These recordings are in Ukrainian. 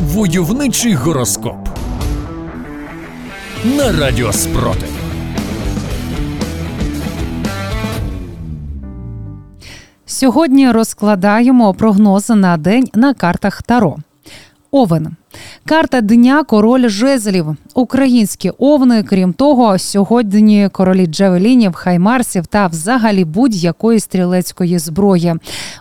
Войовничий гороскоп на Радіо Спротив. Сьогодні розкладаємо прогнози на день на картах Таро. Овен. Карта дня король жезлів. Українські овни, крім того, сьогодні королі джевелінів, хаймарсів та взагалі будь-якої стрілецької зброї.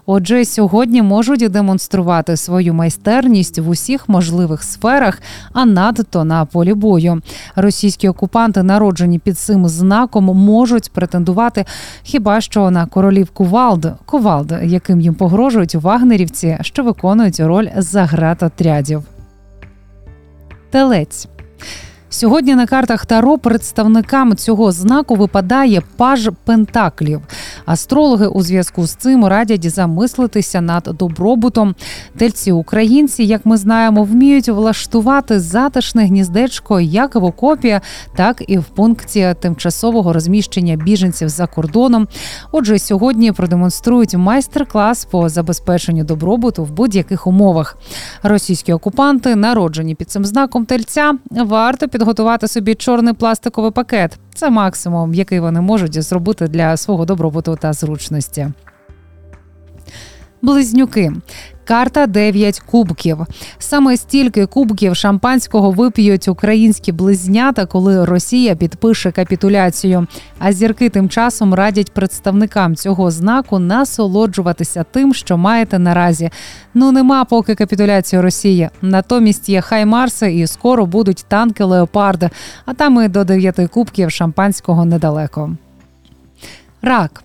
Отже, сьогодні можуть демонструвати свою майстерність в усіх можливих сферах, а надто на полі бою. Російські окупанти, народжені під цим знаком, можуть претендувати хіба що на королів Кувалд, Кувалд, яким їм погрожують вагнерівці, що виконують роль загратотрядів. Телець. Сьогодні на картах Таро представникам цього знаку випадає паж пентаклів. Астрологи у зв'язку з цим радять замислитися над добробутом. Тельці українці, як ми знаємо, вміють влаштувати затишне гніздечко як в окопі, так і в пункті тимчасового розміщення біженців за кордоном. Отже, сьогодні продемонструють майстер-клас по забезпеченню добробуту в будь-яких умовах. Російські окупанти, народжені під цим знаком тельця, варто підготувати собі чорний пластиковий пакет. Це максимум, який вони можуть зробити для свого добробуту та зручності. Близнюки. Карта 9 кубків. Саме стільки кубків шампанського вип'ють українські близнята, коли Росія підпише капітуляцію. А зірки тим часом радять представникам цього знаку насолоджуватися тим, що маєте наразі. Ну нема поки капітуляції Росії. Натомість є хай Марси і скоро будуть танки Леопарди. А там і до 9 кубків шампанського недалеко. Рак.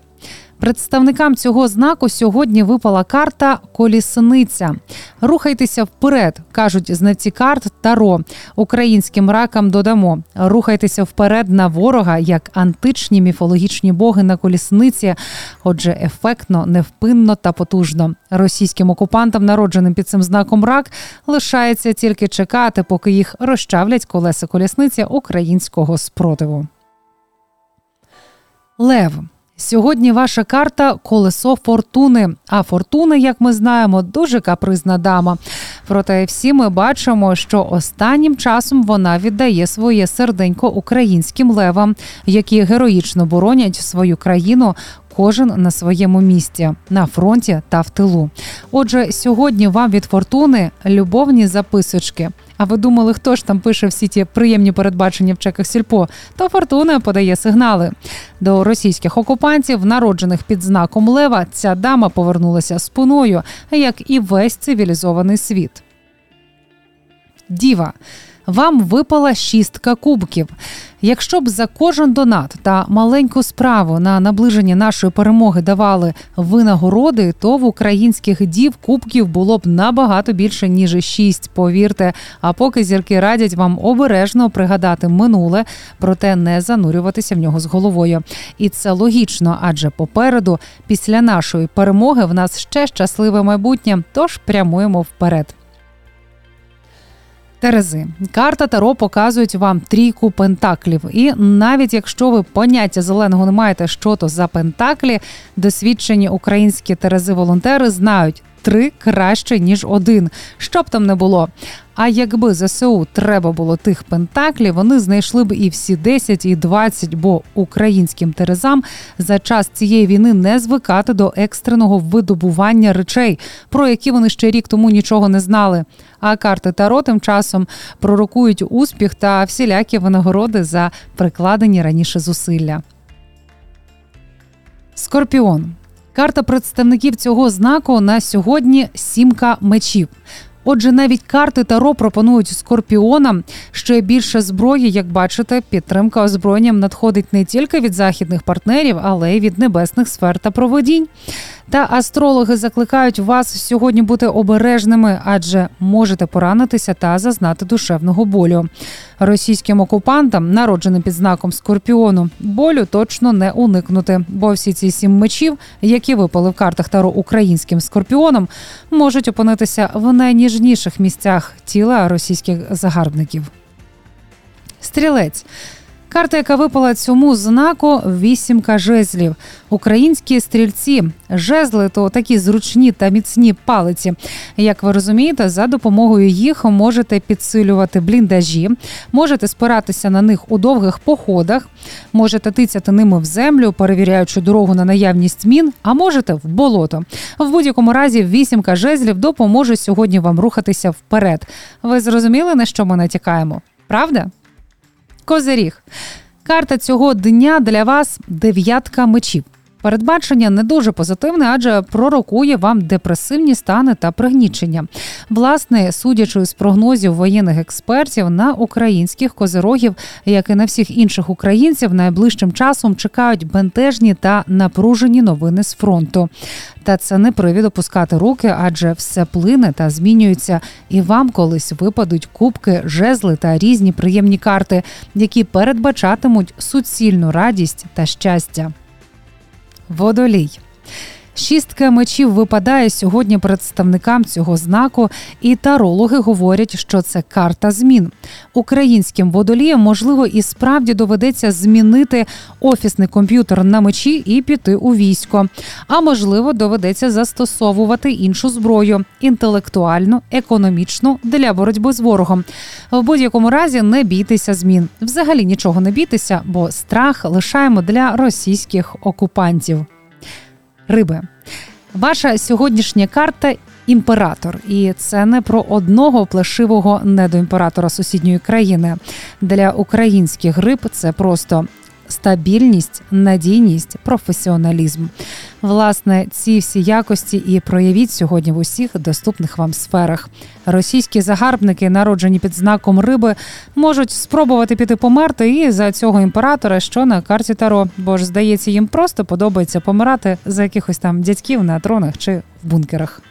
Представникам цього знаку сьогодні випала карта колісниця. Рухайтеся вперед, кажуть знавці карт Таро. Українським ракам додамо. Рухайтеся вперед на ворога, як античні міфологічні боги на колісниці. Отже, ефектно, невпинно та потужно. Російським окупантам, народженим під цим знаком рак, лишається тільки чекати, поки їх розчавлять колеса колісниці українського спротиву. Лев. Сьогодні ваша карта колесо фортуни. А фортуна, як ми знаємо, дуже капризна дама. Проте всі ми бачимо, що останнім часом вона віддає своє серденько українським левам, які героїчно боронять свою країну. Кожен на своєму місці на фронті та в тилу. Отже, сьогодні вам від фортуни любовні записочки. А ви думали, хто ж там пише всі ті приємні передбачення в чеках сільпо? То фортуна подає сигнали до російських окупантів, народжених під знаком Лева. Ця дама повернулася спиною, як і весь цивілізований світ. Діва. Вам випала шістка кубків. Якщо б за кожен донат та маленьку справу на наближення нашої перемоги давали винагороди, то в українських дів кубків було б набагато більше ніж шість. Повірте. А поки зірки радять вам обережно пригадати минуле, проте не занурюватися в нього з головою. І це логічно, адже попереду, після нашої перемоги, в нас ще щасливе майбутнє, тож прямуємо вперед. Терези, карта Таро показують вам трійку пентаклів. І навіть якщо ви поняття зеленого не маєте, що то за пентаклі, досвідчені українські терези-волонтери знають три краще ніж один, щоб там не було. А якби ЗСУ треба було тих пентаклів, вони знайшли б і всі 10, і 20, бо українським терезам за час цієї війни не звикати до екстреного видобування речей, про які вони ще рік тому нічого не знали. А карти Таро тим часом пророкують успіх та всілякі винагороди за прикладені раніше зусилля. Скорпіон. Карта представників цього знаку на сьогодні сімка мечів. Отже, навіть карти Таро пропонують скорпіонам ще більше зброї. Як бачите, підтримка озброєнням надходить не тільки від західних партнерів, але й від небесних сфер та проводінь. Та астрологи закликають вас сьогодні бути обережними, адже можете поранитися та зазнати душевного болю. Російським окупантам, народженим під знаком скорпіону, болю точно не уникнути, бо всі ці сім мечів, які випали в картах таро українським скорпіоном, можуть опинитися в найніжніших місцях тіла російських загарбників. Стрілець. Карта, яка випала цьому знаку, вісімка жезлів. Українські стрільці, жезли то такі зручні та міцні палиці. Як ви розумієте, за допомогою їх можете підсилювати бліндажі, можете спиратися на них у довгих походах, можете тицяти ними в землю, перевіряючи дорогу на наявність мін, а можете в болото. В будь-якому разі вісімка жезлів допоможе сьогодні вам рухатися вперед. Ви зрозуміли, на що ми натякаємо? Правда? Козиріг. Карта цього дня для вас дев'ятка мечів. Передбачення не дуже позитивне, адже пророкує вам депресивні стани та пригнічення. Власне, судячи з прогнозів воєнних експертів, на українських козирогів, як і на всіх інших українців, найближчим часом чекають бентежні та напружені новини з фронту. Та це не привід опускати руки, адже все плине та змінюється, і вам колись випадуть кубки, жезли та різні приємні карти, які передбачатимуть суцільну радість та щастя. Водолій. Шістка мечів випадає сьогодні представникам цього знаку, і тарологи говорять, що це карта змін. Українським водоліям можливо і справді доведеться змінити офісний комп'ютер на мечі і піти у військо. А можливо, доведеться застосовувати іншу зброю інтелектуальну, економічну для боротьби з ворогом. В будь-якому разі не бійтеся змін. Взагалі нічого не бійтеся, бо страх лишаємо для російських окупантів. Риби. Ваша сьогоднішня карта імператор, і це не про одного плешивого недоімператора сусідньої країни. Для українських риб це просто стабільність, надійність, професіоналізм. Власне, ці всі якості і проявіть сьогодні в усіх доступних вам сферах. Російські загарбники, народжені під знаком риби, можуть спробувати піти померти і за цього імператора, що на карті Таро, бо ж здається, їм просто подобається помирати за якихось там дядьків на тронах чи в бункерах.